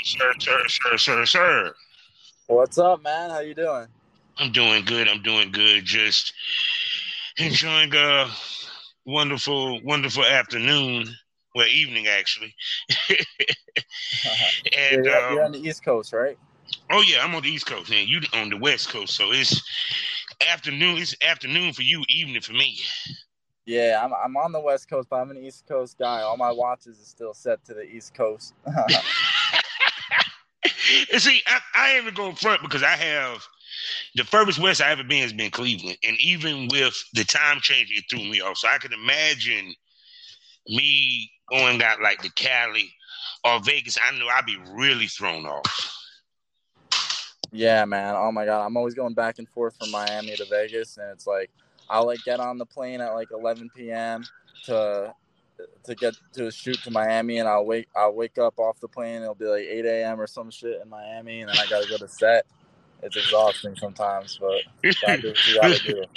Sir, sir, sir, sir, sir. What's up, man? How you doing? I'm doing good. I'm doing good. Just enjoying a wonderful, wonderful afternoon. Well, evening actually. and you're, um, you're, on the East Coast, right? Oh yeah, I'm on the East Coast, and you on the West Coast. So it's afternoon. It's afternoon for you, evening for me. Yeah, I'm I'm on the West Coast, but I'm an East Coast guy. All my watches are still set to the East Coast. and see, I, I even going front because I have the furthest west I ever been has been Cleveland, and even with the time change, it threw me off. So I can imagine me going out like the Cali or Vegas. I know I'd be really thrown off. Yeah, man. Oh my god, I'm always going back and forth from Miami to Vegas, and it's like I'll like get on the plane at like 11 p.m. to to get to shoot to Miami, and I'll wake I'll wake up off the plane. It'll be like 8 a.m. or some shit in Miami, and then I gotta go to set. It's exhausting sometimes, but you gotta do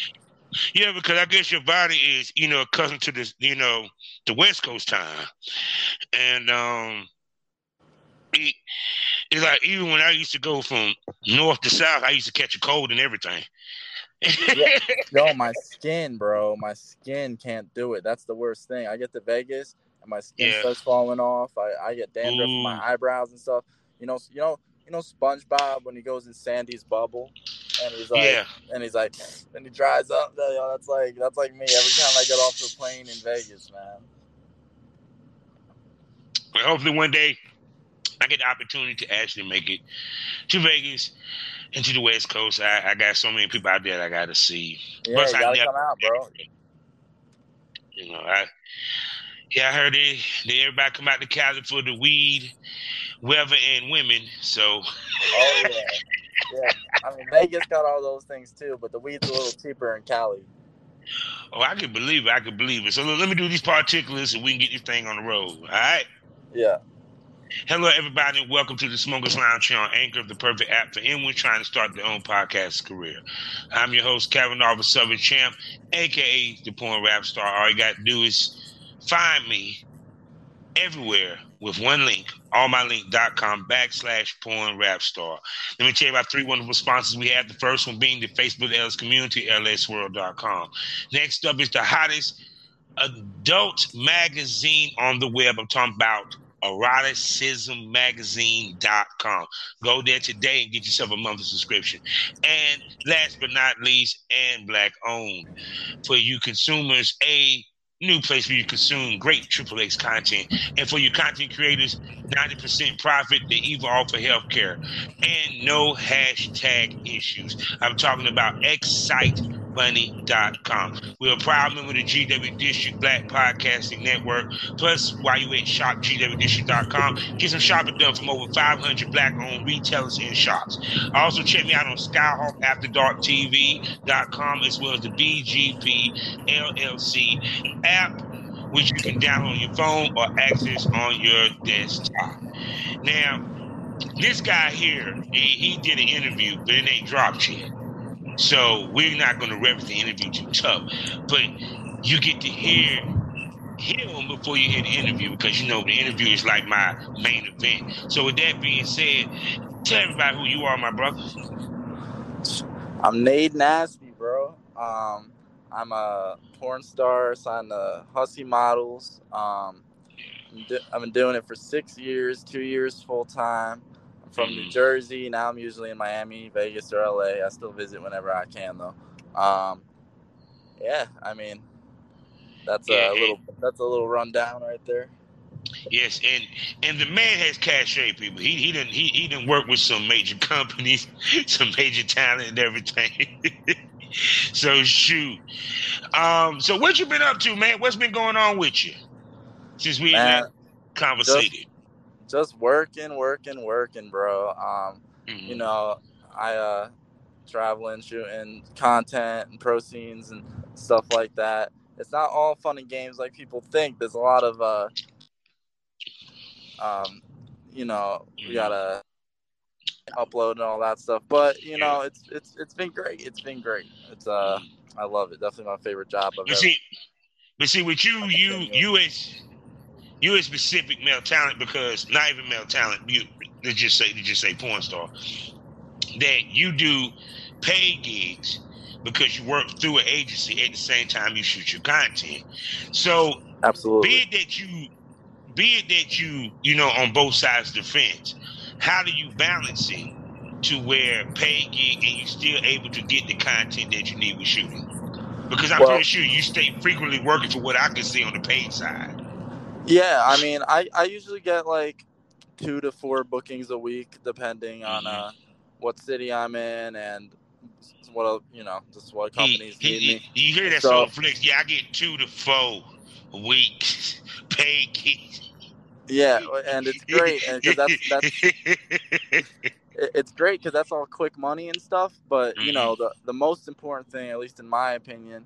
Yeah, because I guess your body is, you know, accustomed to this, you know, the West Coast time, and um, it, it's like even when I used to go from north to south, I used to catch a cold and everything yeah. Yo, my skin, bro, my skin can't do it. That's the worst thing. I get to Vegas and my skin yeah. starts falling off. I, I get dandruff in my eyebrows and stuff. You know, you know, you know SpongeBob when he goes in Sandy's bubble and he's like, yeah. and he's like, and he dries up. Yo, that's like that's like me every time I get off the plane in Vegas, man. Well, hopefully one day I get the opportunity to actually make it to Vegas and to the West Coast. I, I got so many people out there that I got to see. Yeah, Plus, you gotta never, come out, bro. You know, I yeah, I heard they, they everybody come out to Cali for the weed, weather, and women. So. Oh yeah, yeah. I mean, Vegas got all those things too, but the weed's a little cheaper in Cali. Oh, I can believe it. I can believe it. So let me do these particulars and we can get this thing on the road. All right. Yeah. Hello, everybody, and welcome to the Smokers Lounge here on Anchor, of the perfect app for anyone trying to start their own podcast career. I'm your host, Kevin Arthur Southern Champ, aka the Porn Rap Star. All you got to do is find me everywhere with one link, allmylink.com backslash porn rap star. Let me tell you about three wonderful sponsors we have. The first one being the Facebook LS community, lsworld.com. Next up is the hottest adult magazine on the web. I'm talking about eroticismmagazine.com. Go there today and get yourself a monthly subscription. And last but not least, and black owned. For you consumers, a new place where you consume great Triple X content. And for your content creators, 90% profit, they even offer healthcare and no hashtag issues. I'm talking about Excite money.com. We're a proud member of the GW District Black Podcasting Network. Plus, while you at shopgwdistrict.com, get some shopping done from over 500 black owned retailers and shops. Also, check me out on SkyhawkAfterDarkTV.com as well as the BGP LLC app which you can download on your phone or access on your desktop. Now, this guy here, he, he did an interview, but it ain't dropped yet. So we're not going to reference the interview too tough, but you get to hear him before you hear the interview because you know the interview is like my main event. So with that being said, tell everybody who you are, my brother. I'm Nate Nasty, bro. Um, I'm a porn star, signed to Hussie Models. Um, I've been doing it for six years, two years full time from New Jersey. Now I'm usually in Miami, Vegas, or LA. I still visit whenever I can, though. Um, yeah, I mean, that's yeah, a little that's a little rundown right there. Yes, and and the man has cachet, people. He he didn't he, he didn't work with some major companies, some major talent and everything. so shoot. Um, so what you been up to, man? What's been going on with you since we man, conversated? Just, just working, working, working, bro. Um, Mhm. you know, I uh traveling, shooting content and pro scenes and stuff like that. It's not all fun and games like people think. There's a lot of uh um you know, we gotta upload and all that stuff. But you know, it's it's it's been great. It's been great. It's uh I love it. Definitely my favorite job I've But ever see, but see, with you, you, you as you as specific male talent because not even male talent. You let's just say, let's just say porn star. That you do paid gigs because you work through an agency at the same time you shoot your content. So absolutely. be it that you, be it that you, you know, on both sides of the fence, how do you balance it to where paid gig and you still able to get the content that you need with shooting? Because I'm Well- pretty sure you stay frequently working for what I can see on the paid side. Yeah, I mean, I, I usually get like two to four bookings a week, depending on Mhm. uh, what city I'm in and what you know, just what companies he, need he- me. you hear that So- flex? Yeah, I get two to four weeks paid gigs. Yeah, and it's great, and because that's that's it's great because that's all quick money and stuff. But you know, the the most important thing, at least in my opinion,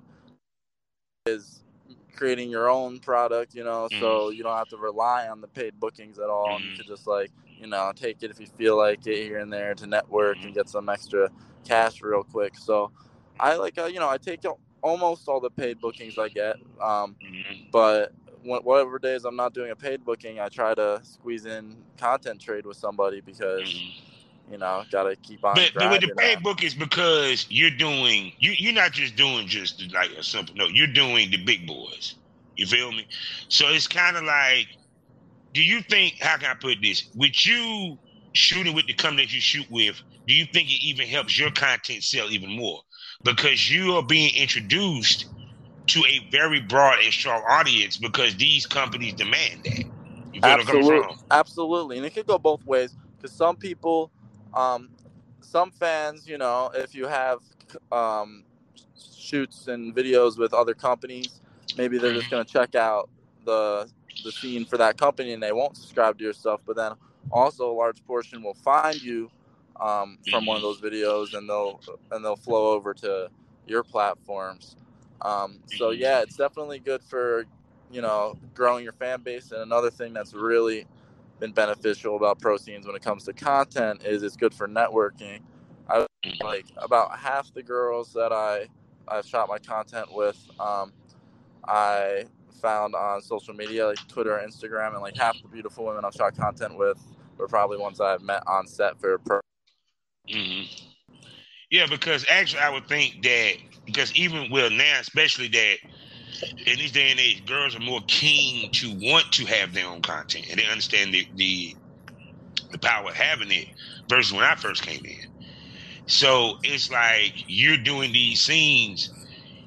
is creating your own product. You know, so you don't have to rely on the paid bookings at all, and you Mhm. could just like you know take it if you feel like it here and there to network and get some extra cash real quick. So I like uh, you know I take almost all the paid bookings I get. Um, but whatever days I'm not doing a paid booking, I try to squeeze in content trade with somebody because. You know gotta keep on. But, but with the paid on. Uh, book is because you're doing you you're not just doing just like a simple no you're doing the big boys. You feel me? So it's kind of like do you think how can I put this? With you shooting with the company that you shoot with do you think it even helps your content sell even more? Because you are being introduced to a very broad and strong audience because these companies demand that. You feel Absolutely, absolutely, and it could go both ways because some people, um, some fans, you know, if you have um, shoots and videos with other companies, maybe they're just gonna check out the the scene for that company and they won't subscribe to your stuff. But then also a large portion will find you um, from one of those videos and they'll and they'll flow over to your platforms. Um, so yeah, it's definitely good for you know growing your fan base. And another thing that's really been beneficial about pro scenes when it comes to content is it's good for networking. I like about half the girls that I I've shot my content with. Um, I found on social media like Twitter, Instagram, and like half the beautiful women I've shot content with were probably ones I've met on set for pro. hmm Yeah, because actually, I would think that because even well now, especially that in this day and age, girls are more keen to want to have their own content and they understand the the, the power of having it versus when I first came in. So it's like you're doing these scenes.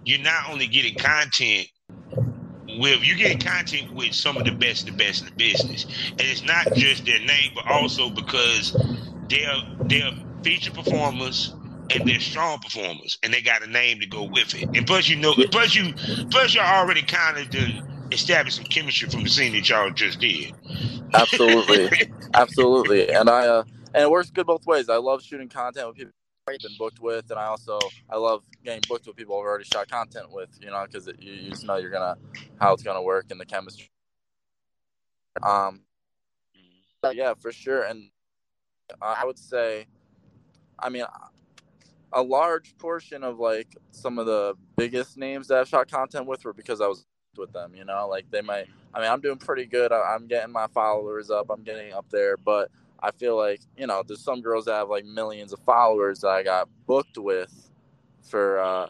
You're not only getting content with you're getting content with some of the best, the best in the business, and it's not just their name, but also because they're they're feature performers and they're strong performers, and they got a name to go with it. And plus, you know, plus you plus you're already kind of established some chemistry from the scene that y'all just did. Absolutely, absolutely, and I uh, and it works good both ways. I love shooting content with people I've been booked with, and I also I love getting booked with people I've already shot content with. You know, because you, you just know you're gonna how it's gonna work and the chemistry. Um, but yeah, for sure, and I would say, I mean, a large portion of like some of the biggest names that I've shot content with were because I was with them. You know, like they might. I mean, I'm doing pretty good. I- I'm getting my followers up. I'm getting up there, but I feel like you know, there's some girls that have like millions of followers that I got booked with for uh,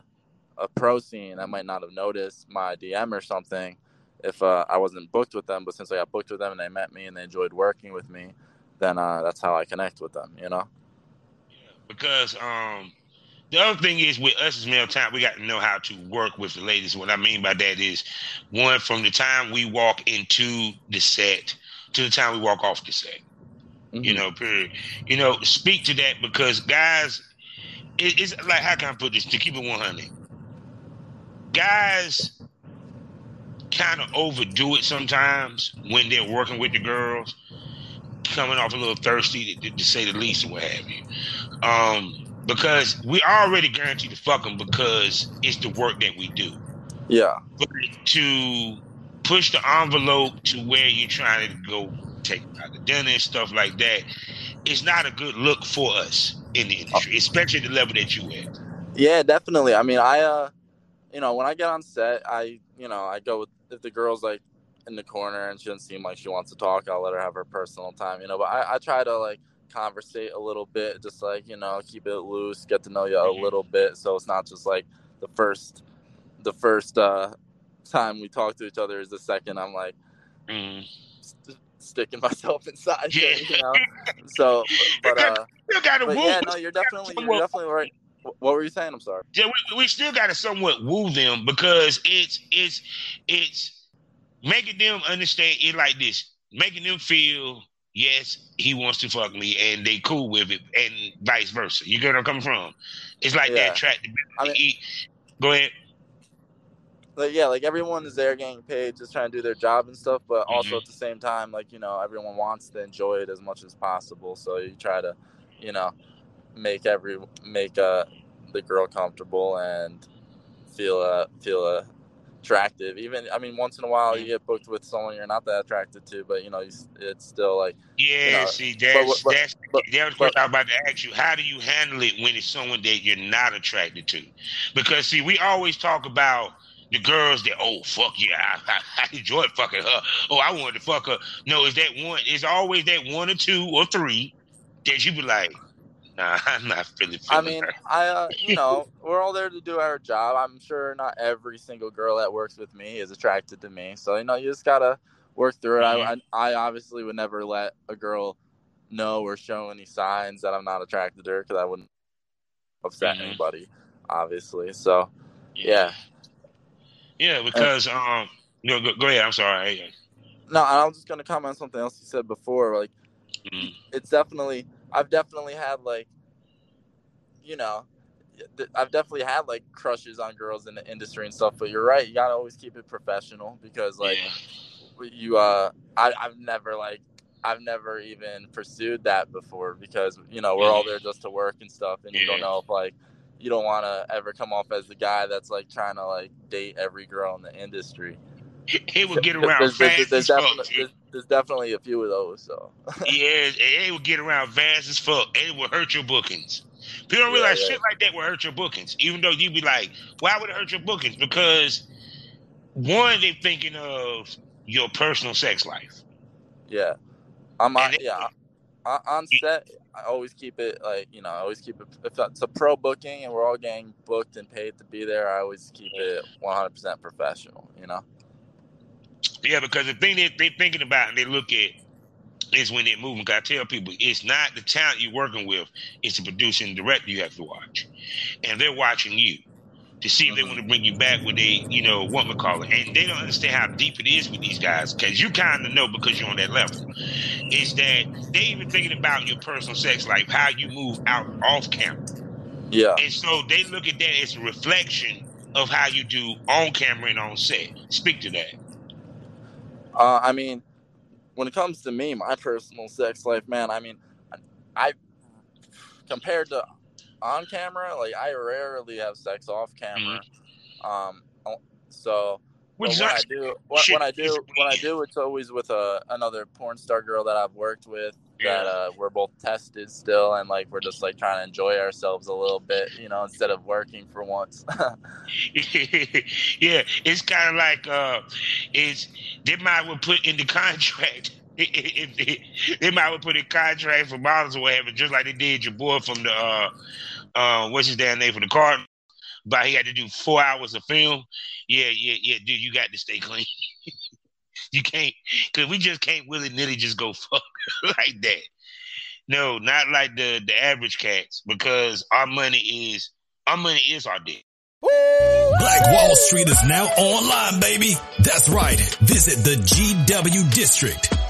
a pro scene. I might not have noticed my DM or something if uh, I wasn't booked with them. But since I got booked with them and they met me and they enjoyed working with me, then uh, that's how I connect with them. You know. because um the other thing is with us as male talent, we got to know how to work with the ladies. What I mean by that is one from the time we walk into the set to the time we walk off the set. You Mhm. know, period. You know, speak to that because guys, it, it's like how can I put this to keep it one hundred? Guys kind of overdo it sometimes when they're working with the girls. coming off a little thirsty, to, to say the least, or what have you. Um, because we already guaranteed to fuck them because it's the work that we do. Yeah. But to push the envelope to where you're trying to go take out the dinner and stuff like that, it's not a good look for us in the industry, especially at the level that you at. Yeah, definitely. I mean, I uh, you know, when I get on set, I you know, I go with if the girl's like in the corner and she doesn't seem like she wants to talk, I'll let her have her personal time, you know. But I, I try to like conversate a little bit, just like you know, keep it loose, get to know you a Mhm. little bit, so it's not just like the first, the first uh time we talk to each other is the second I'm like Mm. st- sticking myself inside, Yeah. you know. So, but uh, Still got to woo. yeah, no, you're definitely you're definitely right. What were you saying? I'm sorry. Yeah, we, we still got to somewhat woo them because it's it's it's making them understand it like this, making them feel yes he wants to fuck me and they cool with it, and vice versa. You get where I'm coming from? It's like Yeah. that track. I mean- Go ahead. like yeah, like everyone is there getting paid, just trying to do their job and stuff. But also Mhm. at the same time, like you know, everyone wants to enjoy it as much as possible. So you try to, you know, make every make uh the girl comfortable and feel a feel uh, attractive. Even I mean, once in a while you get booked with someone you're not that attracted to, but you know, you, it's still like Yeah, know, see, that's but- that's but- that was what I was about to ask you. How do you handle it when it's someone that you're not attracted to? Because see, we always talk about the girls that oh fuck yeah, I, I, I enjoyed fucking her. Oh, I wanted to fuck her. No, it's that one. It's always that one or two or three that you be like, nah, I'm not feeling. I mean, her. I uh, you know, we're all there to do our job. I'm sure not every single girl that works with me is attracted to me. So you know, you just gotta work through it. I, I I obviously would never let a girl know or show any signs that I'm not attracted to her because I wouldn't upset Mhm. anybody, obviously. So yeah, yeah, because um, no, go, go ahead. I'm sorry. no, I was just gonna comment on something else you said before. Like, Mhm. it's definitely I've definitely had like, you know. th- I've definitely had like crushes on girls in the industry and stuff, but you're right. You gotta always keep it professional because like Yeah. you uh I, I've never like I've never even pursued that before because you know we're all there just to work and stuff and you don't know if like you don't want to ever come off as the guy that's like trying to like date every girl in the industry. It would get around there's, fast there's, there's, as fuck. definitely, there's, there's definitely a few of those. So Yeah, it would get around fast as fuck. and It would hurt your bookings. People don't realize yeah. shit like that will hurt your bookings. Even though you'd be like, why would it hurt your bookings? Because one, they're thinking of your personal sex life. yeah, I'm on yeah on, on set. I always keep it like you know I always keep it if it's a pro booking and we're all getting booked and paid to be there. I always keep it 100 percent professional. You know. Yeah, because the thing that they're thinking about and they look at is when they're moving. I tell people, it's not the talent you're working with; it's the producer and director you have to watch, and they're watching you to see if they Mhm. want to bring you back when they, you know, what we call it. And they don't understand how deep it is with these guys because you kind of know because you're on that level. Is that they even thinking about your personal sex life, how you move out off camera, Yeah. and so they look at that as a reflection of how you do on camera and on set. Speak to that. Uh, I mean, when it comes to me, my personal sex life, man, I mean, I compared to on camera, like I rarely have sex off camera. Um, so Which when I do, when, when I do, when I do, it's always with a another porn star girl that I've worked with. That uh, we're both tested still, and like we're just like trying to enjoy ourselves a little bit, you know, instead of working for once. yeah, it's kind of like uh, it's they might well put in the contract. if they, might well put in contract for models or whatever, just like they did your boy from the uh, uh, what's his damn name for the card. But he had to do four hours of film. Yeah, yeah, yeah, dude, you got to stay clean. you can't, cause we just can't willy nilly just go fuck like that. No, not like the the average cats, because our money is our money is our dick. Black Wall Street is now online, baby. That's right. Visit the GW District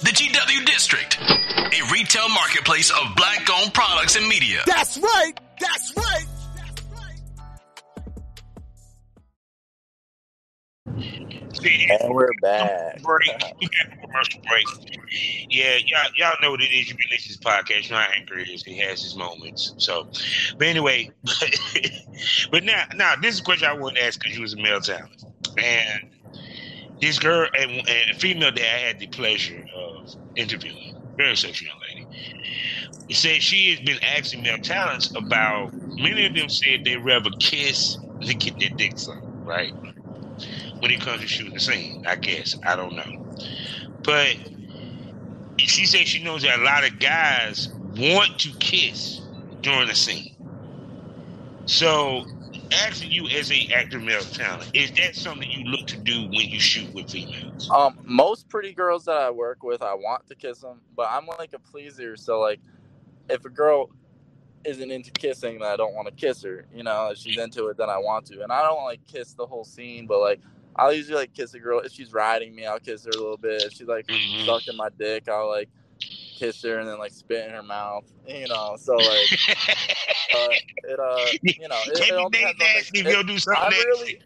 The GW District, a retail marketplace of black owned products and media. That's right. That's right. And we're back. break. We got a commercial break. Yeah, y'all, y'all know what it is. You been listening to this podcast. You know how angry is. He has his moments. So, but anyway, but now, now this is a question I wanted to ask because you was a male talent, and this girl and, and a female that I had the pleasure of interviewing, very sexy young lady. Said she has been asking male talents about. Many of them said they rather kiss than get their dick sucked, right? when it comes to shooting the scene. I guess I don't know, but she said she knows that a lot of guys want to kiss during the scene. So, asking you as a actor male talent, is that something you look to do when you shoot with females? Um, most pretty girls that I work with, I want to kiss them, but I'm like a pleaser. So like, if a girl isn't into kissing, then I don't want to kiss her. You know, if she's into it, then I want to, and I don't like kiss the whole scene, but like. I'll usually like kiss a girl if she's riding me. I'll kiss her a little bit. If she's like Mhm. sucking my dick, I'll like kiss her and then like spit in her mouth. You know, so like uh, it uh you know it, it all depends on nasty if the, you'll do something I'm really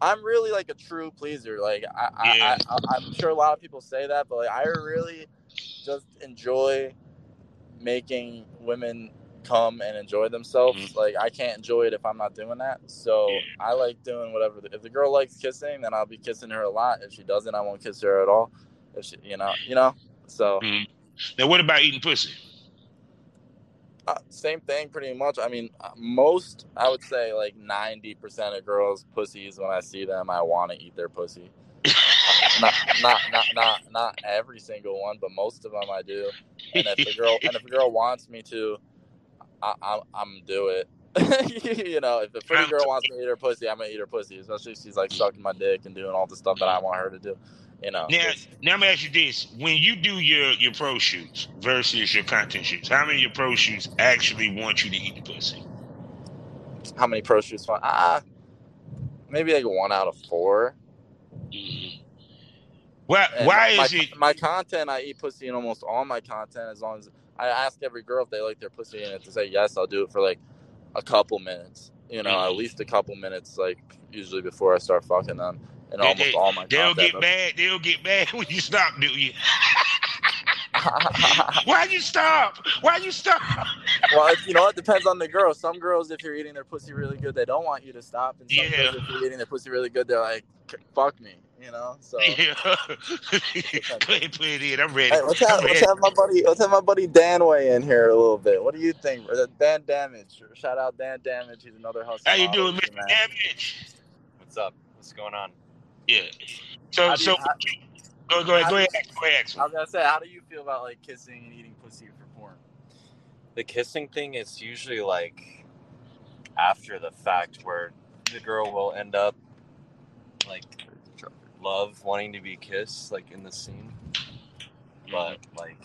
I'm really like a true pleaser. Like I, I, Yeah. I, I I'm sure a lot of people say that, but like I really just enjoy making women come and enjoy themselves. Mhm. Like I can't enjoy it if I'm not doing that. So Yeah. I like doing whatever. The, if the girl likes kissing, then I'll be kissing her a lot. If she doesn't, I won't kiss her at all. If she, you know, you know. So Mhm. Now, what about eating pussy? uh, same thing, pretty much. I mean, uh, most I would say like ninety percent of girls' pussies when I see them, I want to eat their pussy. not, not, not, not, not every single one, but most of them I do. And if a girl, and if a girl wants me to, I, I, I'm do it. you know, if a pretty girl wants me to eat her pussy, I'm gonna eat her pussy. Especially if she's like sucking my dick and doing all the stuff that I want her to do. You know. Now, now I'm gonna ask you this: When you do your your pro shoots versus your content shoots, how many of your pro shoots actually want you to eat the pussy? how many pro shoots? Ah, maybe like one out of four. Mhm. Why? And Why my, is it? my content? I eat pussy in almost all my content. As long as I ask every girl if they like their pussy, and if they say yes, I'll do it for like a couple minutes. You know, at least a couple minutes, like usually before I start fucking them. And almost they- all my They'll get mad. They'll get mad when you stop, do you? Why you stop? Why you stop? well, you know, it depends on the girl. Some girls, if you're eating their pussy really good, they don't want you to stop. And some Yeah. girls, if you're eating their pussy really good, they're like, "Fuck me," you know. So. Yeah. Go ahead, put it in. I'm ready. Hey, let's have, I'm let's ready. have my buddy let's have my buddy Dan weigh in here a little bit. What do you think? Or uh, Dan Damage. Shout out Dan Damage. He's another hustle. How you doing, Mr. Damage? What's up? What's going on? Yeah. So, do so you- how- go, go ahead, go ahead, go ahead. I was gonna say, how do you feel about like kissing and eating pussy for porn? The kissing thing is usually like after the fact where the girl will end up like love wanting to be kissed like in the scene. Mm-hmm. But like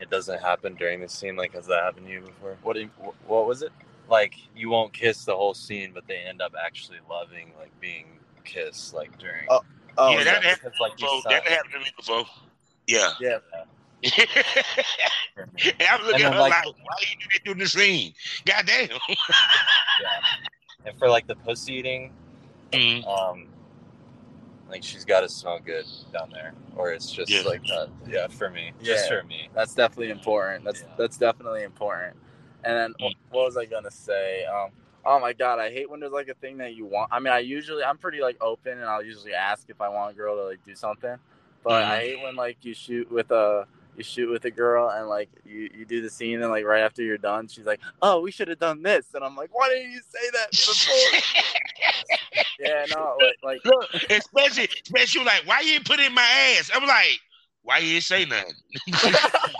it doesn't happen during the scene like has that happened to you before? What do you, what was it? Like you won't kiss the whole scene but they end up actually loving like being kissed like during Oh, Oh, yeah, that happened like you That happened to me before. Yeah. yeah. and I'm looking And at her like- like, why you do that through the scene? Goddamn. yeah. And for like the pussy eating, Mhm. um like she's got to smell good down there or it's just Yeah. like uh, yeah for me just Yeah. for me That's definitely important. That's Yeah. that's definitely important. And then Mm. wh- what was I gonna say? Um, oh my god, I hate when there's like a thing that you want. I mean, I usually I'm pretty like open, and I'll usually ask if I want a girl to like do something. But Mhm. I hate when like you shoot with a you shoot with a girl and like you, you do the scene and like right after you're done, she's like, "Oh, we should have done this," and I'm like, "Why didn't you say that before?" yeah, no, like, like Look, especially, especially like, why you ain't put it in my ass? I'm like, why you ain't say nothing?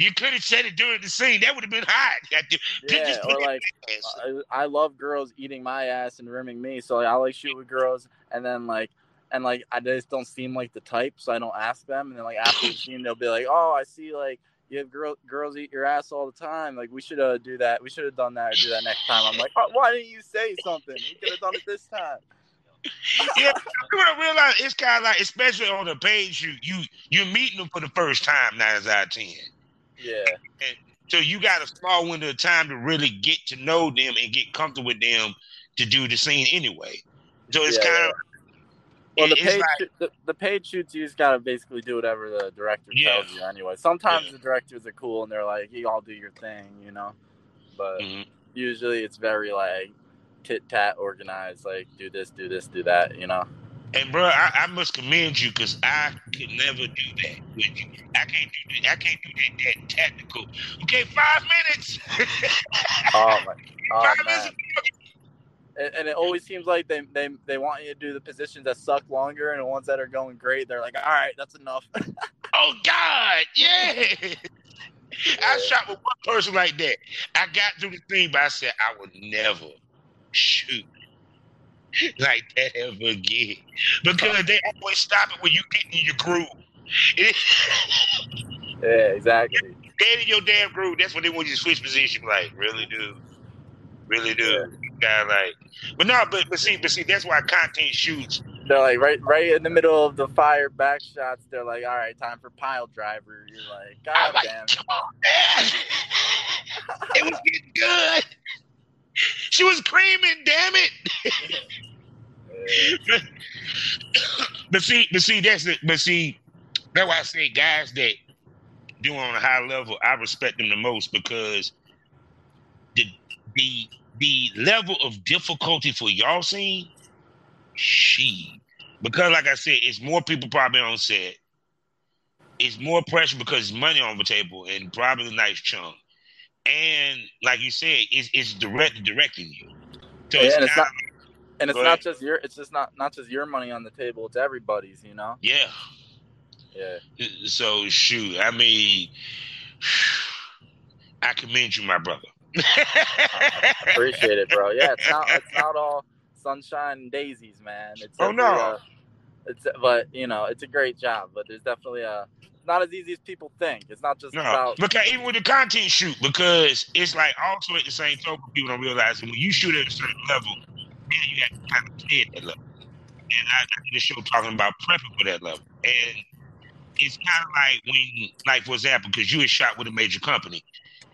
You could have said it during the scene. That would have been hot. Yeah, or like in the ass. I, I love girls eating my ass and rimming me, so like, I like shoot with girls, and then like and like I just don't seem like the type, so I don't ask them, and then like after the scene they'll be like, oh, I see like you have girl, girls eat your ass all the time. Like we should uh, do that. We should have done that or do that next time. I'm like, oh, why didn't you say something? We could have done it this time. yeah, you gotta realize it's kind of like, especially on the page, you you you're meeting them for the first time nine out of ten. Yeah, And So you got a small window of time to really get to know them and get comfortable with them to do the scene anyway. So it's Yeah, kind of Well, the it's paid like- the, the paid shoots you just gotta basically do whatever the director Yeah. tells you anyway. Sometimes Yeah. the directors are cool and they're like, "You all do your thing," you know. But Mhm. usually it's very like tit tat organized. Like do this, do this, do that. You know. And bro, I, I must commend you because I could never do that with you. I can't do that. I can't do that, that tactical. Okay, five minutes. Oh my. Oh five man. minutes. And, and it always seems like they, they they want you to do the positions that suck longer, and the ones that are going great, they're like, "All right, that's enough." Oh God, yeah. I shot with one person like that. I got through the thing, but I said I would never shoot like that ever again because they always stop it when you get in your groove. Yeah, exactly. Get in your damn groove. That's when they want you to switch position. Like, really do, really do. Guy like, but no, but but see, but see, that's why content shoots. They're like right right in the middle of the fire back shots. They're like, "All right, time for pile driver." You're like, I'm "God like, damn." come on, man. it was getting good. She was creaming, damn it. But see, but see, that's it. But see, that's why I say guys that do on a high level, I respect them the most because the the the level of difficulty for y'all scene, she because like I said, it's more people probably on set. It's more pressure because money on the table and probably a nice chunk. And like you said, it's it's direct directing you. So Yeah, it's, and it's kinda- not and it's not ahead. just your it's just not not just your money on the table. It's everybody's. You know. yeah. Yeah. So shoot, I mean, I commend you, my brother. Appreciate it, bro. Yeah, it's not it's not all sunshine and daisies, man. It's Oh, no. uh, it's but you know it's a great job, but there's definitely a not as easy as people think. It's not just No, about because even with the content shoot, because it's like also at the same token, people don't realize that when you shoot at a certain level, then you have to kind of clear that level. And I, I did a show talking about prepping for that level, and it's kind of like when, like for example, because you were shot with a major company,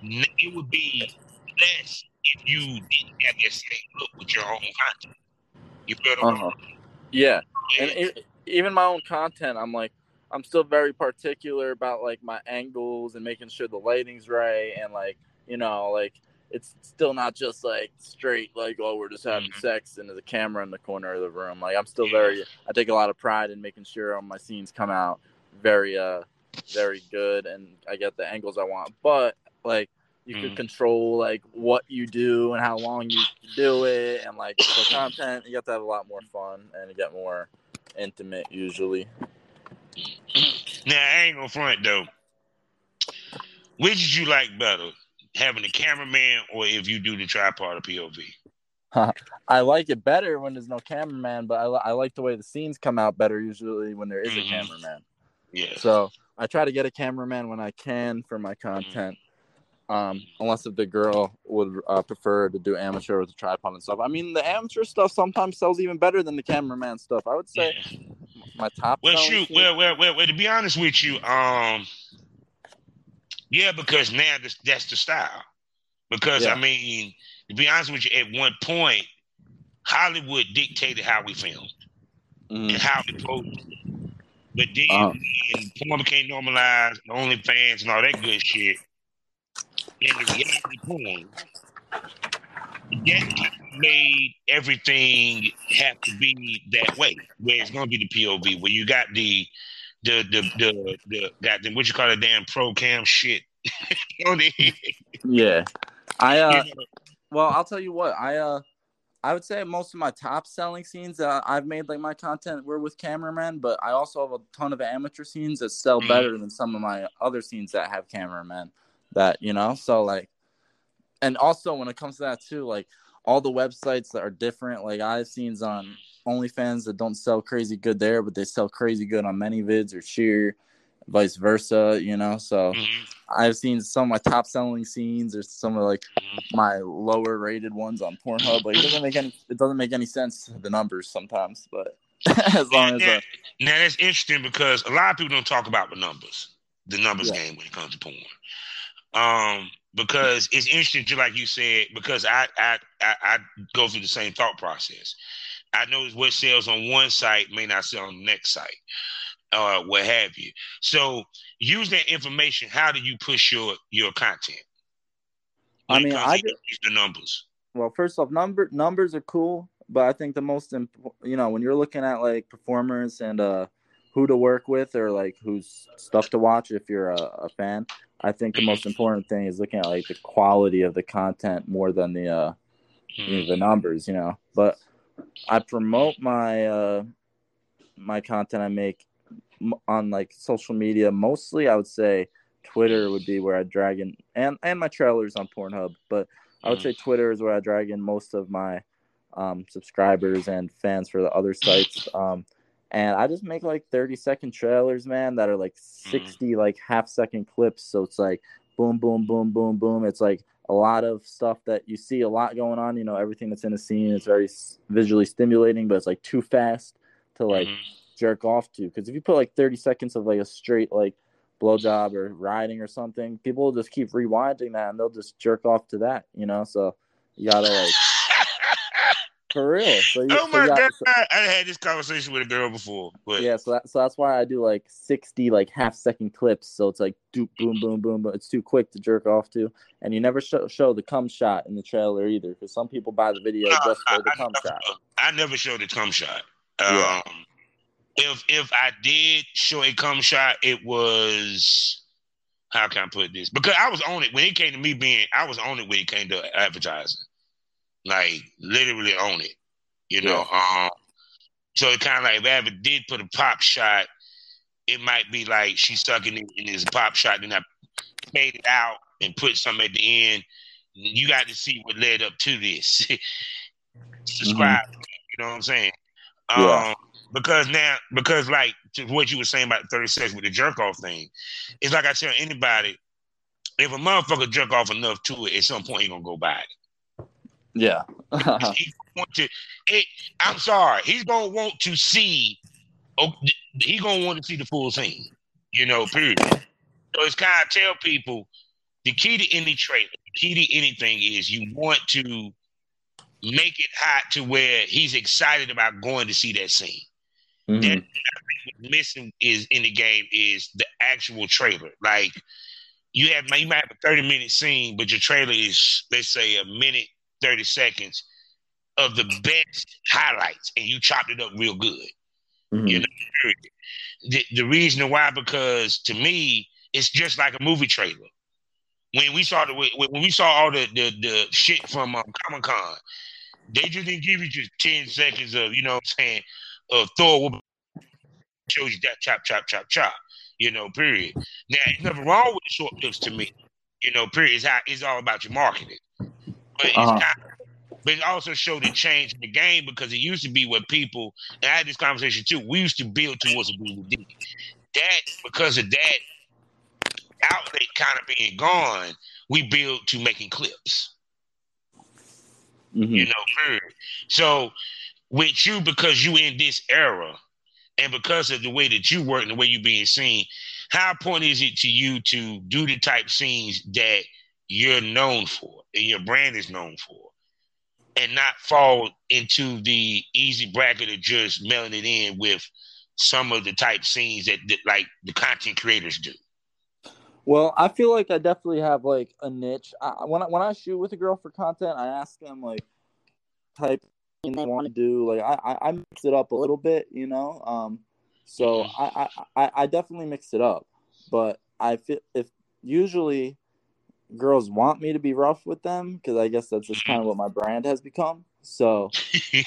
it would be less if you didn't have that same look with your own content. You feel uh-huh. yeah. And saying? e- even my own content, I'm like I'm still very particular about like my angles and making sure the lighting's right and like you know like it's still not just like straight like oh we're just having Mhm. sex and there's a camera in the corner of the room. Like i'm still very i take a lot of pride in making sure all my scenes come out very uh very good and i get the angles i want. But like you Mhm. can control like what you do and how long you do it and like for content. You have to have a lot more fun and get more intimate usually Now I ain't gonna front though. Which did you like better, having a cameraman or if you do the tripod or POV? I like it better when there's no cameraman, but I, I like the way the scenes come out better usually when there is Mhm. a cameraman. Yeah. So I try to get a cameraman when I can for my content, um, unless if the girl would uh, prefer to do amateur with a tripod and stuff. I mean, the amateur stuff sometimes sells even better than the cameraman stuff. I would say yeah. My top. Well, shoot. Well, well, well, well. To be honest with you, um, yeah, because now this, that's the style. Because Yeah. I mean, to be honest with you, at one point, Hollywood dictated how we filmed Mhm. and how we posed. But then when porn became normalized, OnlyFans and all that good shit, and the reality porn, that made everything have to be that way. Where it's gonna be the POV, where you got the the the the, the got the what you call it damn pro cam shit. Yeah, I uh, Well, I'll tell you what. I uh, I would say most of my top selling scenes that I've made, like my content, were with cameramen. But I also have a ton of amateur scenes that sell Mhm. better than some of my other scenes that have cameramen. That you know, so like, and also when it comes to that too, like all the websites that are different. Like I have seen on OnlyFans that don't sell crazy good there, but they sell crazy good on ManyVids or Sheer, vice versa. You know, so. Mhm. I've seen some of my top selling scenes or some of like Mhm. my lower rated ones on Pornhub. Like it doesn't make any it doesn't make any sense the numbers sometimes, but as long as now, uh, now that's interesting because a lot of people don't talk about the numbers, the numbers Yeah. game when it comes to porn. Um, because it's interesting, just like you said, because I I, I I go through the same thought process. I know what sells on one site may not sell on the next site, uh, what have you. So use that information. How do you push your your content? I When it mean, I to ju- use the numbers. well, first off, number numbers are cool, but I think the most imp- you know when you're looking at like performers and uh who to work with or like who's stuff to watch if you're a, a fan. I think the most important thing is looking at like the quality of the content more than the uh you know, the numbers, you know. But I promote my uh my content I make on like social media. Mostly, I would say Twitter would be where I drag in, and and my trailers on Pornhub. But I would say Twitter is where I drag in most of my um, subscribers and fans for the other sites. Um, and I just make like thirty second trailers, man, that are like sixty like half second clips. So it's like boom, boom, boom, boom, boom. It's like a lot of stuff that you see a lot going on. You know, everything that's in a scene is very visually stimulating, but it's like too fast to like Mhm. jerk off to. Because if you put like 30 seconds of like a straight like blowjob or riding or something, people will just keep rewinding that and they'll just jerk off to that, you know? So you gotta like, for real. So you, oh so my you god! so- I had this conversation with a girl before, but yeah, so that, so that's why I do like 60 like half second clips. So it's like doop, boom, boom, boom, boom. It's too quick to jerk off to. And you never show, show the cum shot in the trailer either because some people buy the video No, just I, for the I cum never, shot. I never showed the cum shot. Um, If if I did show a cum shot, it was how can I put this? Because I was on it when it came to me being. I was on it when it came to advertising, like literally on it. You know, um. So it kind of like if ever did put a pop shot, it might be like she's sucking it in this pop shot, then I fade it out and put some at the end. You got to see what led up to this. Subscribe. You know what I'm saying? Um, Yeah. Because now, because like to what you were saying about 30 seconds with the jerk off thing, it's like I tell anybody, if a motherfucker jerk off enough to it, at some point he gonna go by it. Yeah. He want to. It, I'm sorry, he's gonna want to see. Oh, he gonna want to see the full scene. You know, period. So it's kind of tell people the key to any trailer, the key to anything is you want to make it hot to where he's excited about going to see that scene. Mhm. That what's missing is in the game is the actual trailer. Like you have, you might have a thirty minute scene, but your trailer is let's say a minute thirty seconds of the best highlights, and you chopped it up real good. Mhm. You know. The, the reason why, because to me, it's just like a movie trailer. When we saw the when we saw all the the, the shit from um, Comic Con, they just didn't give you just ten seconds of you know what I'm saying of Thor shows you that chop chop chop chop. You know, period. Now, nothing wrong with the short clips to me. You know, period. It's, how, it's all about your marketing. But it's Uh-huh. not but it also showed a change in the game because it used to be where people, and I had this conversation too, we used to build towards a DVD. That, because of that outlet kind of being gone, we build to making clips, Mhm. you know, period. So with you, because you in this era, and because of the way that you work and the way you're being seen, how important is it to you to do the type scenes that you're known for and your brand is known for? and not fall into the easy bracket of just mailing it in with some of the type scenes that, that like the content creators do. Well, I feel like I definitely have like a niche. I, when I, when I shoot with a girl for content, I ask them like type they want to do. Like I, I I mix it up a little bit, you know. Um, so I, I I I definitely mix it up, but I feel if usually girls want me to be rough with them because I guess that's just kind of what my brand has become. So,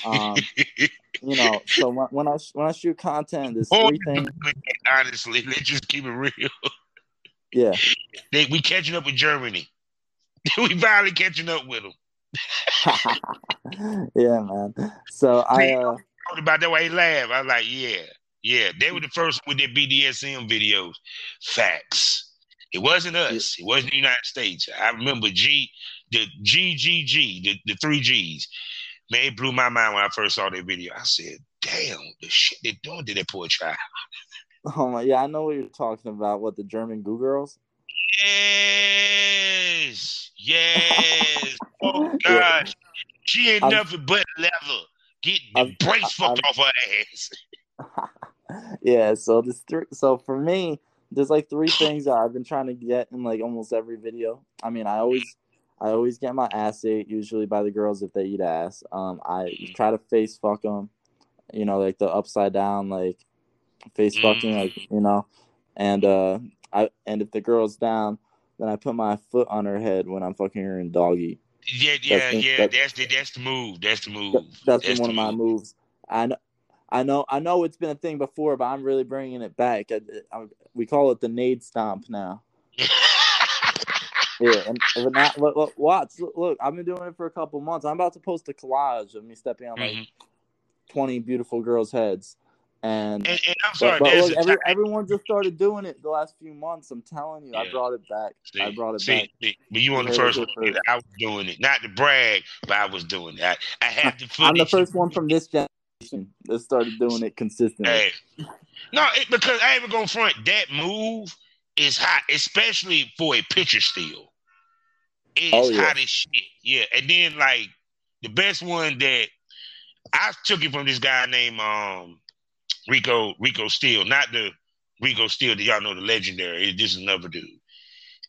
um, you know, so when, when I when I shoot content, there's things. honestly, let's just keep it real. Yeah, They, we catching up with Germany. we finally catching up with them. yeah, man. So I uh, Talked about that way he laughed. I was like, yeah, yeah. They were the first with their BDSM videos. Facts. It wasn't us. It wasn't the United States. I remember G, the GGG, the, the three G's. Man, it blew my mind when I first saw that video. I said, damn, the shit they're doing to that poor child. oh my yeah, I know what you're talking about. What the German Goo Girls? Yes, yes. Oh Yeah. gosh, she ain't I'm- nothing but leather. Get the I'm- brace fucked I'm- off her ass. yeah, so this three so for me, there's like three things that I've been trying to get in like almost every video. I mean, I always I always get my ass ate usually by the girls if they eat ass. Um, I try to face fuck them, you know, like the upside down like face fucking, like you know, and uh, I and if the girl's down, then I put my foot on her head when I'm fucking her in doggy. Yeah, yeah, That's- yeah. that- That's the that's the move. That's the move. That's, That's one of my moves. I know, I know, I know it's been a thing before, but I'm really bringing it back. I, I, we call it the Nade Stomp now. Yeah, and but now, look, look, watch, look, look, I've been doing it for a couple months. I'm about to post a collage of me stepping on like Mhm. 20 beautiful girls' heads, and. And, and I'm sorry, but there's look, every, everyone just started doing it the last few months. I'm telling you, I brought it back. I brought it see, back. see, but you on the first one. first. I was doing it, not to brag, but I was doing it. I, I had the. I'm the first one from this generation that started doing it consistently. Hey, no, it, because I ain't even gonna front. That move is hot, especially for a pitcher still. It's Oh, yeah. hot as shit. Yeah, and then like the best one that I took it from this guy named um Rico Rico Steele, not the Rico Steele that y'all know the legendary. This is another dude.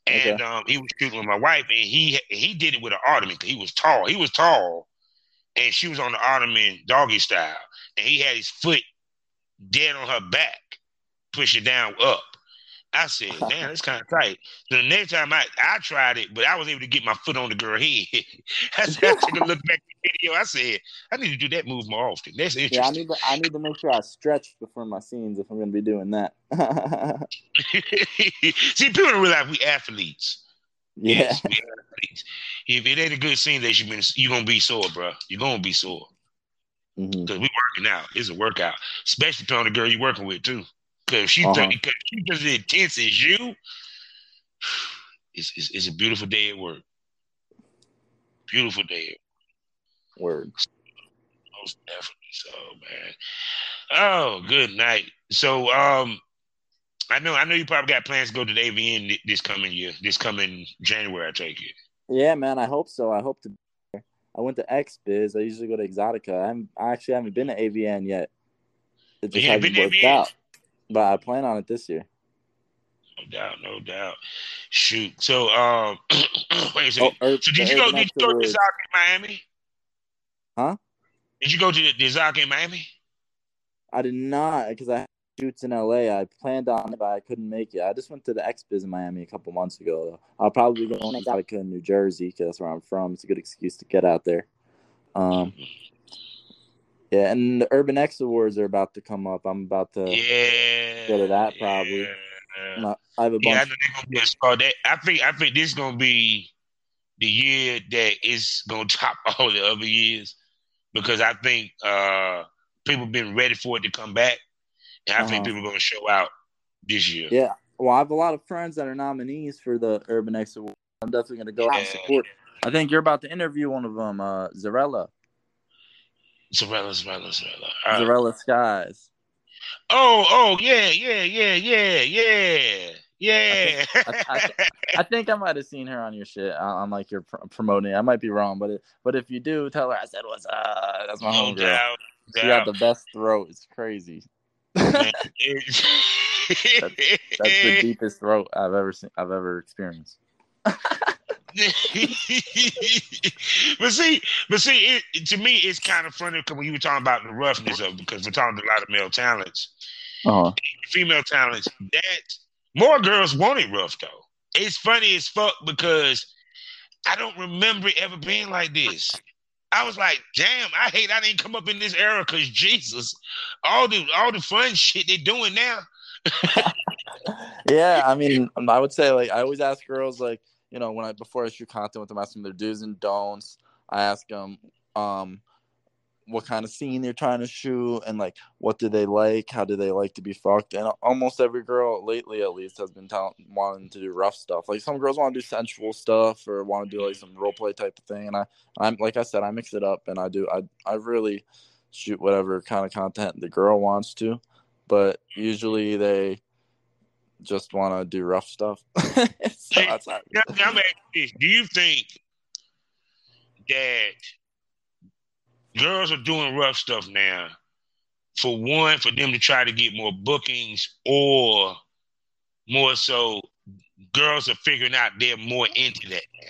And Okay. um, he was shooting with my wife, and he he did it with an ottoman. He was tall. He was tall, and she was on the ottoman doggy style, and he had his foot dead on her back, push it down up. I said, "Damn, that's kind of tight." So the next time I, I tried it, but I was able to get my foot on the girl head. I said, I took a look back at the video. I said, "I need to do that move more often." That's Yeah, I interesting. need to I need to make sure I stretch before my scenes if I'm gonna be doing that. See, people don't realize we athletes. Yeah. If it ain't a good scene that you been, you gonna be sore, bro. You're gonna be sore Mhm. because we working out. It's a workout, especially on the girl you're working with too. Because she, Uh-huh. think cause she just as intense as you. It's, it's it's a beautiful day at work. Beautiful day, Word. most definitely. So, man. Oh, good night. So, um, I know I know you probably got plans to go to the AVN this coming year, this coming January. I take it. Yeah, man. I hope so. I hope to. I went to XBiz. I usually go to Exxxotica. I'm, I actually haven't been to AVN yet. It just hasn't worked AVN? out. But I plan on it this year. No doubt, no doubt. Shoot. So, um, wait a second. Oh, Ur- so did you go? Did you go to Awards. Zaka in Miami? Huh? Did you go to the, the Zaka in Miami? I did not because I shoots in LA. I planned on it, but I couldn't make it. I just went to the XBiz in Miami a couple months ago. I'll probably go to Exxxotica in New Jersey because that's where I'm from. It's a good excuse to get out there. Um, yeah, and the Urban X Awards are about to come up. I'm about to. yeah. go to that probably. Yeah. I have a Yeah, I bunch. know they're gonna be a star. That I think I think this is gonna be the year that is gonna top all the other years because I think uh people been ready for it to come back, and I Uh-huh. people are gonna show out this year. Yeah. Well, I have a lot of friends that are nominees for the Urban X Award. I'm definitely going to go out and support. I think you're about to interview one of them, uh, Zarella. Zarella, Zarella, Zarella. Uh, Zarella Skies. Oh, oh, yeah, yeah, yeah, yeah, yeah, yeah. I- I think I might have seen her on your shit. I- I'm like you're pr- promoting. I might be wrong, but it, but if you do, tell her I said what's up. That's my no homegirl. She got the best throat. It's crazy. Man, That's the deepest throat I've ever seen. I've ever experienced. but see, but see, it, to me, it's kind of funny because when you were talking about the roughness of, because we're talking to a lot of male talents, Uh huh. female talents, that more girls want it rough though. it's funny as fuck because I don't remember it ever being like this. I was like, damn, I hate I didn't come up in this era because Jesus, all the all the fun shit they doing now. yeah, I mean, I would say like I always ask girls like, you know, when I before I shoot content with them, asking their do's and don'ts. I ask them, um, what kind of scene they're trying to shoot and like what do they like how do they like to be fucked and almost every girl lately at least has been wanting to do rough stuff. Like some girls want to do sensual stuff or want to do like some role play type of thing and i i'm like i said i mix it up and i do i i really shoot whatever kind of content the girl wants to but usually they just want to do rough stuff. So that's how I'm do you think that girls are doing rough stuff now. For one, for them to try to get more bookings, or more so, girls are figuring out they're more into that now.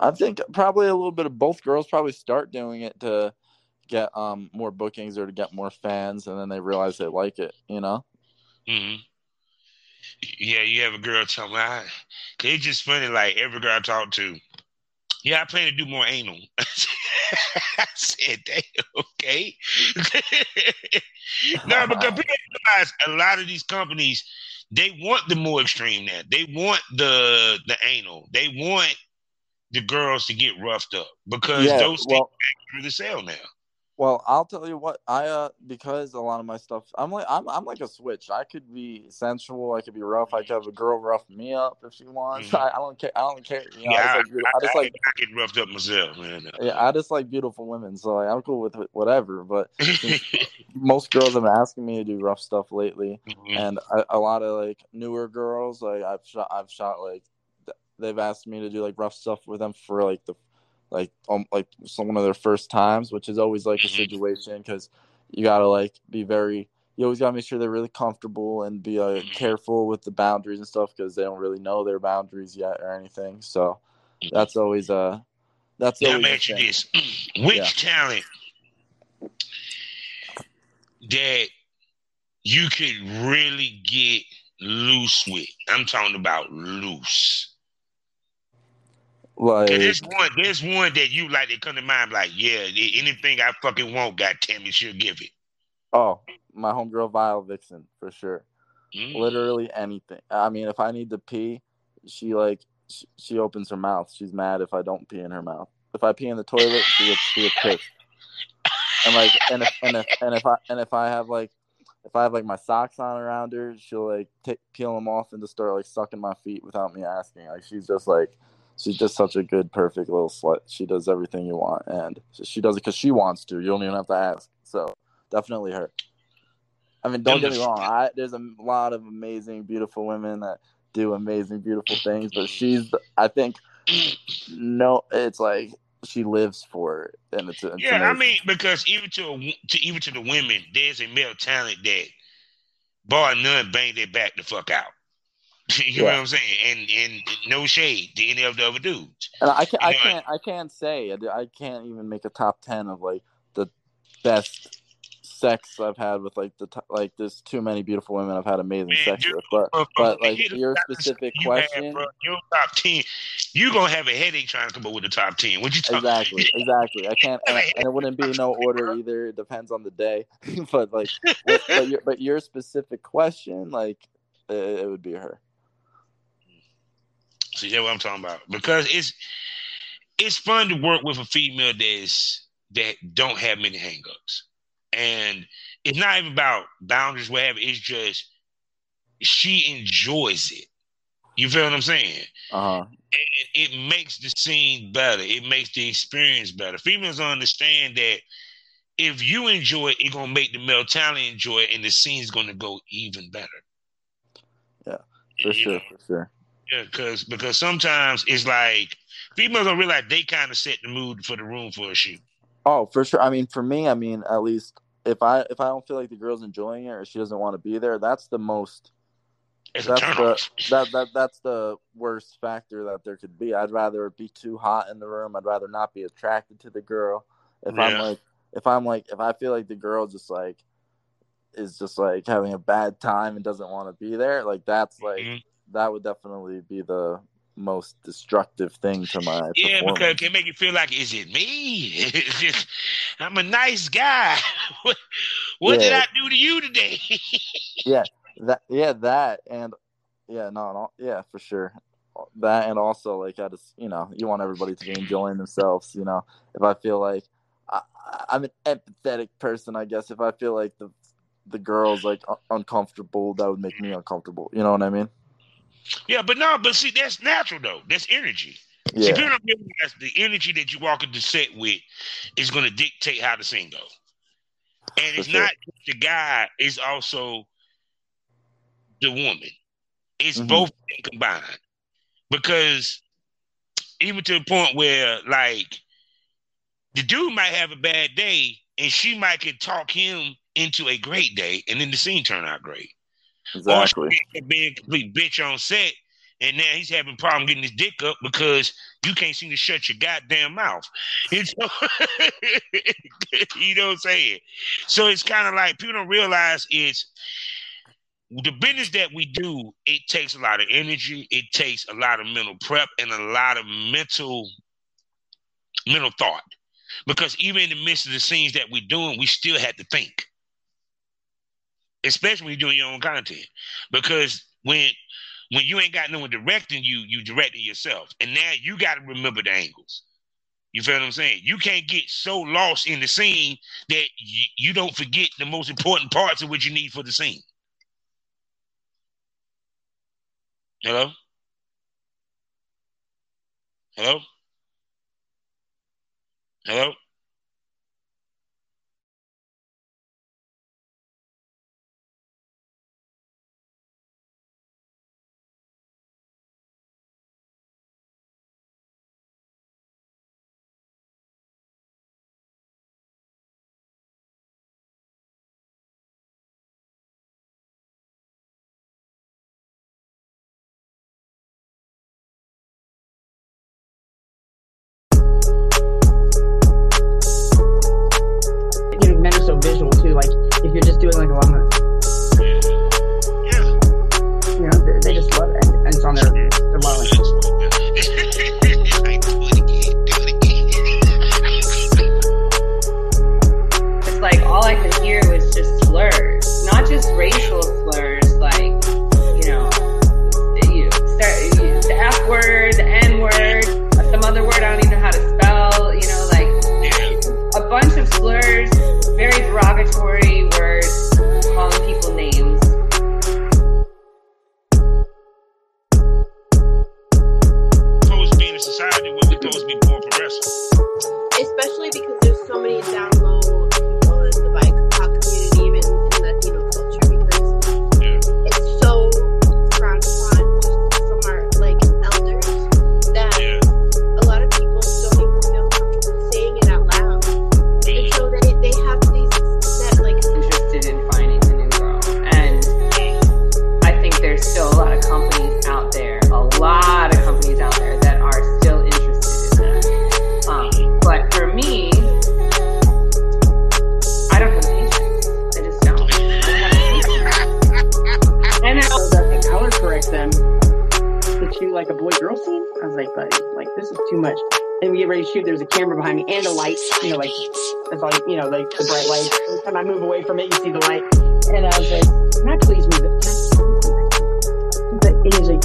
I think probably a little bit of both. Girls probably start doing it to get um more bookings or to get more fans, and then they realize they like it. You know. hmm Yeah, you have a girl tell me, I, it's just funny. Like every girl I talk to, yeah, I plan to do more anal. I said, damn, okay. no, because people realize a lot of these companies, they want the more extreme now. They want the the anal. They want the girls to get roughed up because yeah, those well, things are the sale now. Well, I'll tell you what I uh because a lot of my stuff I'm like I'm I'm like a switch. I could be sensual, I could be rough. I could have a girl rough me up if she wants. Mm-hmm. I, I, don't care. I don't care. You know, yeah, I, just like, I, I just like I get roughed up myself, man. Yeah, I just like beautiful women, so like, I'm cool with whatever. But most girls have been asking me to do rough stuff lately, mm-hmm. and a, a lot of like newer girls, like I've shot, I've shot like they've asked me to do like rough stuff with them for like the like um, like some one of their first times, which is always like a mm-hmm. situation because you gotta like be very you always gotta make sure they're really comfortable and be uh, mm-hmm. careful with the boundaries and stuff because they don't really know their boundaries yet or anything. So mm-hmm. that's always uh that's let me ask you this: which yeah. talent that you could really get loose with? I'm talking about loose. Like there's one, there's one that you like that come to mind. Like, yeah, anything I fucking want, God damn it, she'll give it. Oh, my homegirl Vile Vixen for sure. Mm. Literally anything. I mean, if I need to pee, she like she, she, opens her mouth. She's mad if I don't pee in her mouth. If I pee in the toilet, she gets she gets pissed. And like, and if and if and if I and if I have like if I have like my socks on around her, she'll like t- peel them off and just start like sucking my feet without me asking. Like she's just like she's just such a good, perfect little slut. She does everything you want, and she does it because she wants to. You don't even have to ask. So definitely her. I mean, don't get me wrong. I, there's a lot of amazing, beautiful women that do amazing, beautiful things, but she's, I think, no, it's like she lives for it, and it's, it's yeah. Amazing. I mean, because even to, a, to even to the women, there's a male talent that, bar none, bang their back the fuck out. you yeah. know what I'm saying? And and no shade to any of the other dudes. And I can't, I can't, I can't say, I can't even make a top ten of like the best sex I've had with like the like there's too many beautiful women I've had amazing Man, sex with. But but like your specific you question, have, your top ten, you gonna have a headache trying to come up with the top ten. What you talking? Exactly, exactly. I can't, and, and, it wouldn't be no order either. It depends on the day. but like, but your, but your specific question, like, it, it would be her. See, that's what I'm talking about. Because it's it's fun to work with a female that's that don't have many hangups. And it's not even about boundaries, whatever. It's just she enjoys it. You feel what I'm saying? Uh-huh. And it makes the scene better. It makes the experience better. Females understand that if you enjoy it, it's gonna make the male talent enjoy it, and the scene's gonna go even better. Yeah, for you sure, know? for sure. Yeah, because because sometimes it's like females don't realize they kind of set the mood for the room for a shoot. Oh, for sure. I mean, for me, I mean, at least if I if I don't feel like the girl's enjoying it or she doesn't want to be there, that's the most. It's that's the, that that that's the worst factor that there could be. I'd rather be too hot in the room. I'd rather not be attracted to the girl. If yeah. I'm like, if I'm like, if I feel like the girl just like is just like having a bad time and doesn't want to be there, like that's like. Mm-hmm that would definitely be the most destructive thing to my Yeah, because it can make you feel like, is it me? It's just, I'm a nice guy. what what did I do to you today? yeah that yeah that and yeah no, no yeah for sure that and also like I just you know you want everybody to be enjoying themselves you know if I feel like I, I'm an empathetic person I guess if I feel like the the girl's like un- uncomfortable that would make me uncomfortable you know what I mean yeah, but no, but see, that's natural though. That's energy. See, yeah people don't realize the energy that you walk into set with is going to dictate how the scene goes. And it's sure. not just the guy; it's also the woman. It's Mhm. both combined. Because even to the point where, like, the dude might have a bad day, and she might can talk him into a great day, and then the scene turn out great. Exactly Or she could be a complete bitch on set, and now he's having problem getting his dick up because you can't seem to shut your goddamn mouth. So, you know what I'm saying? So it's kind of like people don't realize it's the business that we do. It takes a lot of energy. It takes a lot of mental prep and a lot of mental mental thought. Because even in the midst of the scenes that we're doing, we still had to think especially when you're doing your own content. Because when when you ain't got no one directing you, you directing yourself. And now you got to remember the angles. You feel what I'm saying? You can't get so lost in the scene that you, you don't forget the most important parts of what you need for the scene. Hello? Hello? Hello?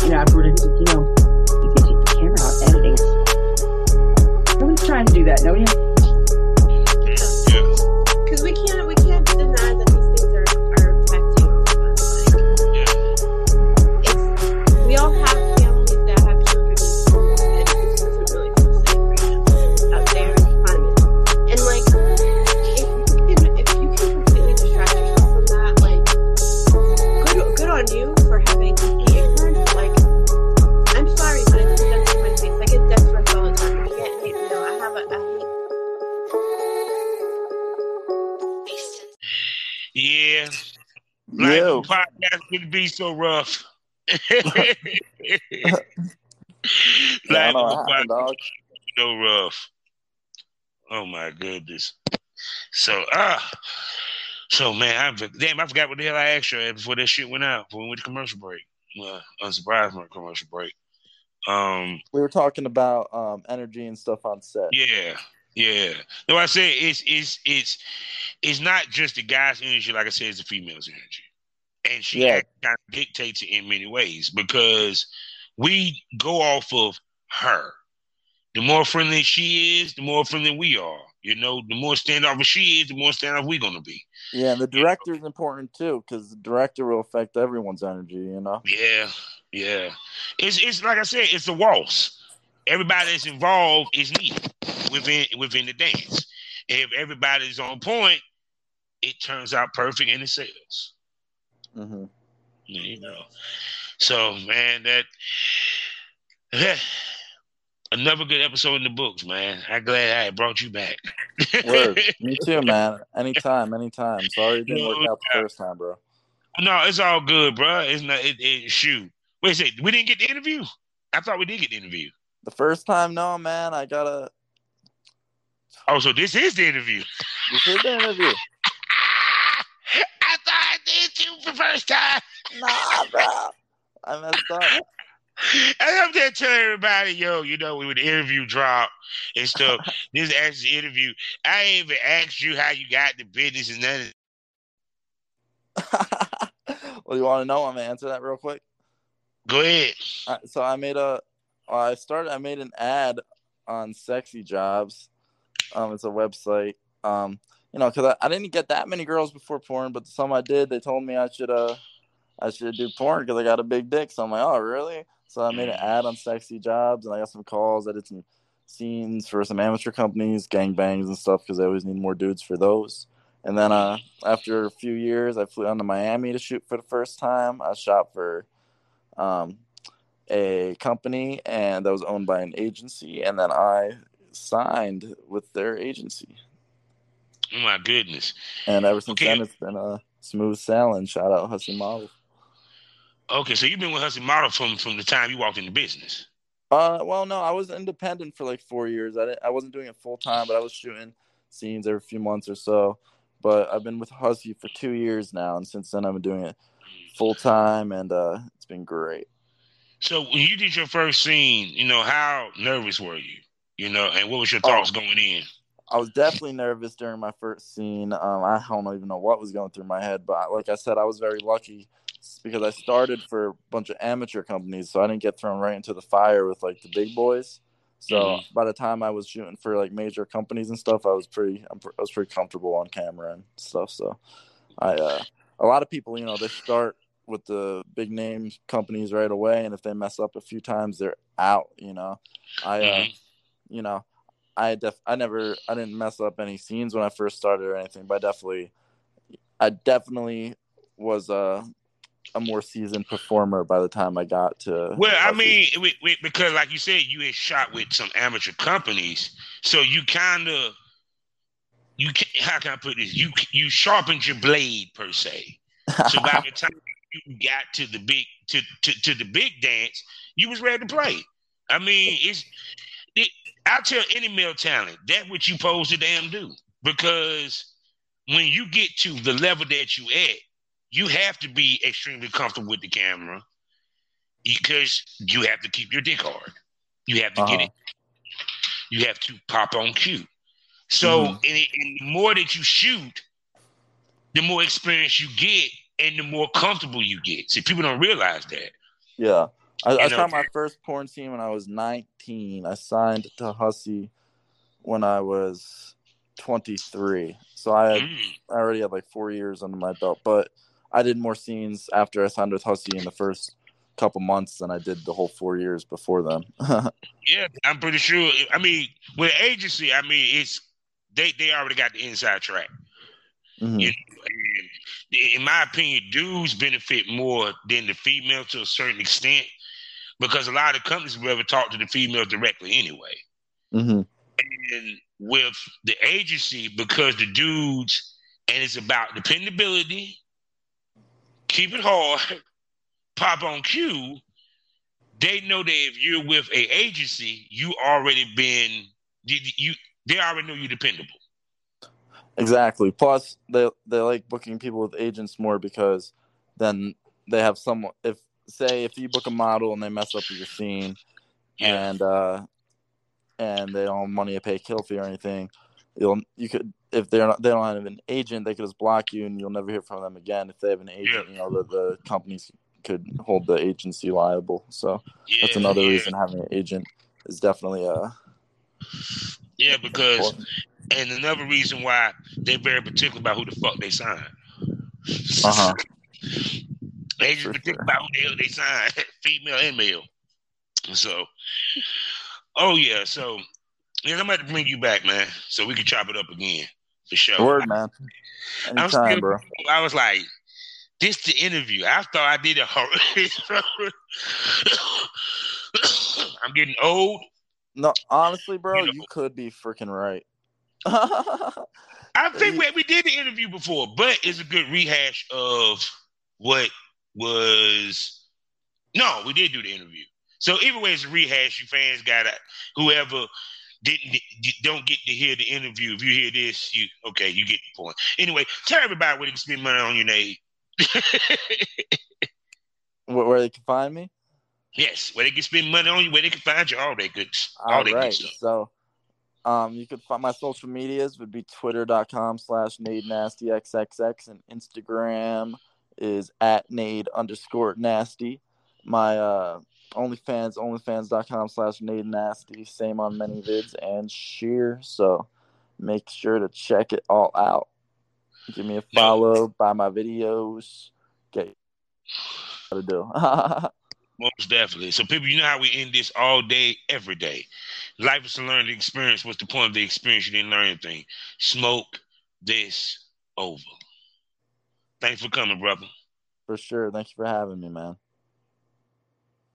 You know, he's like, you know, you can take the camera out editing. Nobody's trying to do that. Nobody. Yeah. Could be so rough. Life Yeah, I know happened, dog. so rough. Oh my goodness. So ah, so man, I damn, I forgot what the hell I asked you before that shit went out. When we went to commercial break. well, unsurprised a commercial break. Um, We were talking about um, energy and stuff on set. yeah, yeah. No, I said it's it's it's it's not just the guy's energy, like I said, it's the female's energy, and she Yeah. kind of dictates it in many ways because we go off of her. The more friendly she is, the more friendly we are. You know, the more standoffish she is, the more standoff we're gonna be. Yeah, and the director is important too because the director will affect everyone's energy. You know. Yeah, yeah. It's it's like I said, it's a waltz. Everybody that's involved is needed within within the dance. If everybody's on point, it turns out perfect and it sells. Hmm You know. So man, that another good episode in the books, man. I'm glad I brought you back. Word. Me too, man. Anytime, anytime. Sorry it didn't work out the first time, bro. No, it's all good, bro. It's not. It, it shoot. Wait a second. We didn't get the interview. I thought we did get the interview. The first time, no, man. I gotta. Oh, so this is the interview. This is the interview. Did too for the first time. Nah, bro. I messed up. And I'm just telling everybody, yo, you know, we would interview drop and stuff, this is actually the interview. I ain't even asked you how you got the business and none of well, you want to know? I'm gonna answer that real quick. Go ahead. So I made a, I started. I made an ad on Sexy Jobs. Um, it's a website. Um, you know, because I, I didn't get that many girls before porn, but the some I did. They told me I should uh, I should do porn because I got a big dick. So I'm like, oh really? So I made an ad on Sexy Jobs, and I got some calls. I did some scenes for some amateur companies, gangbangs and stuff, because they always need more dudes for those. And then uh, after a few years, I flew down to Miami to shoot for the first time. I shot for um, a company, and that was owned by an agency. And then I signed with their agency. Oh my goodness. And ever since Okay. then, it's been a smooth sailing. Shout out Hussie Model. Okay, so you've been with Hussie Model from from the time you walked into business. Uh, well, no, I was independent for like four years. I didn't, I wasn't doing it full time, but I was shooting scenes every few months or so. But I've been with Husky for two years now, and since then I've been doing it full time, and uh, it's been great. So when you did your first scene, you know, how nervous were you? You know, and what was your Oh. thoughts going in? I was definitely nervous during my first scene. Um, I don't even know what was going through my head, but like I said, I was very lucky because I started for a bunch of amateur companies, so I didn't get thrown right into the fire with like the big boys. So Mhm. by the time I was shooting for like major companies and stuff, I was pretty, I'm, pr- I was pretty comfortable on camera and stuff. So I, uh, a lot of people, you know, they start with the big name companies right away, and if they mess up a few times, they're out. You know, I, uh, Mhm. you know, I def I never I didn't mess up any scenes when I first started or anything, but I definitely I definitely was a a more seasoned performer by the time I got to Well, I mean, we, we, because like you said, you had shot with some amateur companies, so you kind of, you can, how can I put this? You you sharpened your blade per se. So by the time you got to the big to, to, to the big dance, you was ready to play. I mean, it's it, I tell any male talent that what you supposed to damn do because when you get to the level that you at, you have to be extremely comfortable with the camera because you have to keep your dick hard. You have to get Uh-huh. it. You have to pop on cue. So, Mhm. and, and the more that you shoot, the more experience you get, and the more comfortable you get. See, people don't realize that. yeah. I, I shot my first porn scene when I was 19. I signed to Hussie when I was 23. So I had Mm. I already had like four years under my belt, but I did more scenes after I signed with Hussie in the first couple months than I did the whole four years before them. Yeah, I'm pretty sure. I mean, with agency, I mean, it's they they already got the inside track. Mhm. You know, in my opinion, dudes benefit more than the female to a certain extent because a lot of companies will ever talk to the female directly anyway. hmm And with the agency, because the dudes, and it's about dependability, keep it hard, pop on cue. They know that if you're with a agency, you already been you, you they already know you're dependable. Exactly. Plus, they they like booking people with agents more because then they have someone. If say if you book a model and they mess up your scene, Yeah. and uh, and they don't have money to pay kill fee or anything, you'll you could if they're not they don't have an agent, they could just block you and you'll never hear from them again. If they have an agent, you know the the companies could hold the agency liable. So yeah, that's another yeah. reason having an agent is definitely uh Yeah, because important. and another reason why they're very particular about who the fuck they sign. Uh-huh. They just sure. about who the hell they sign, female and male. So, oh yeah, so yeah, I'm about to bring you back, man, so we can chop it up again for sure. Word man. I'm Anytime, still- bro. I was like, this the interview. I thought I did a I'm getting old. No, honestly, bro, You know- you could be freaking right. I think we, we did the interview before, but it's a good rehash of what was. No, we did do the interview. So either way, it's a rehash. You fans got to whoever didn't don't get to hear the interview. If you hear this, you okay, you get the point. Anyway, tell everybody where they can spend money on your name. where, where they can find me? yes, where they can spend money on you, where they can find you, all that good, all, All that right. good stuff. So, um, you could find my social medias would be twitter.com slash nade nasty xxx and Instagram is at nade underscore nasty. My uh OnlyFans, onlyfans.com slash nade nasty. Same on ManyVids and sheer. So make sure to check it all out. Give me a follow, buy my videos, get how to do. Most definitely. So, people, you know how we end this all day, every day. Life is a learning experience. What's the point of the experience? You didn't learn anything. Smoke this over. Thanks for coming, brother. for sure. Thank you for having me, man.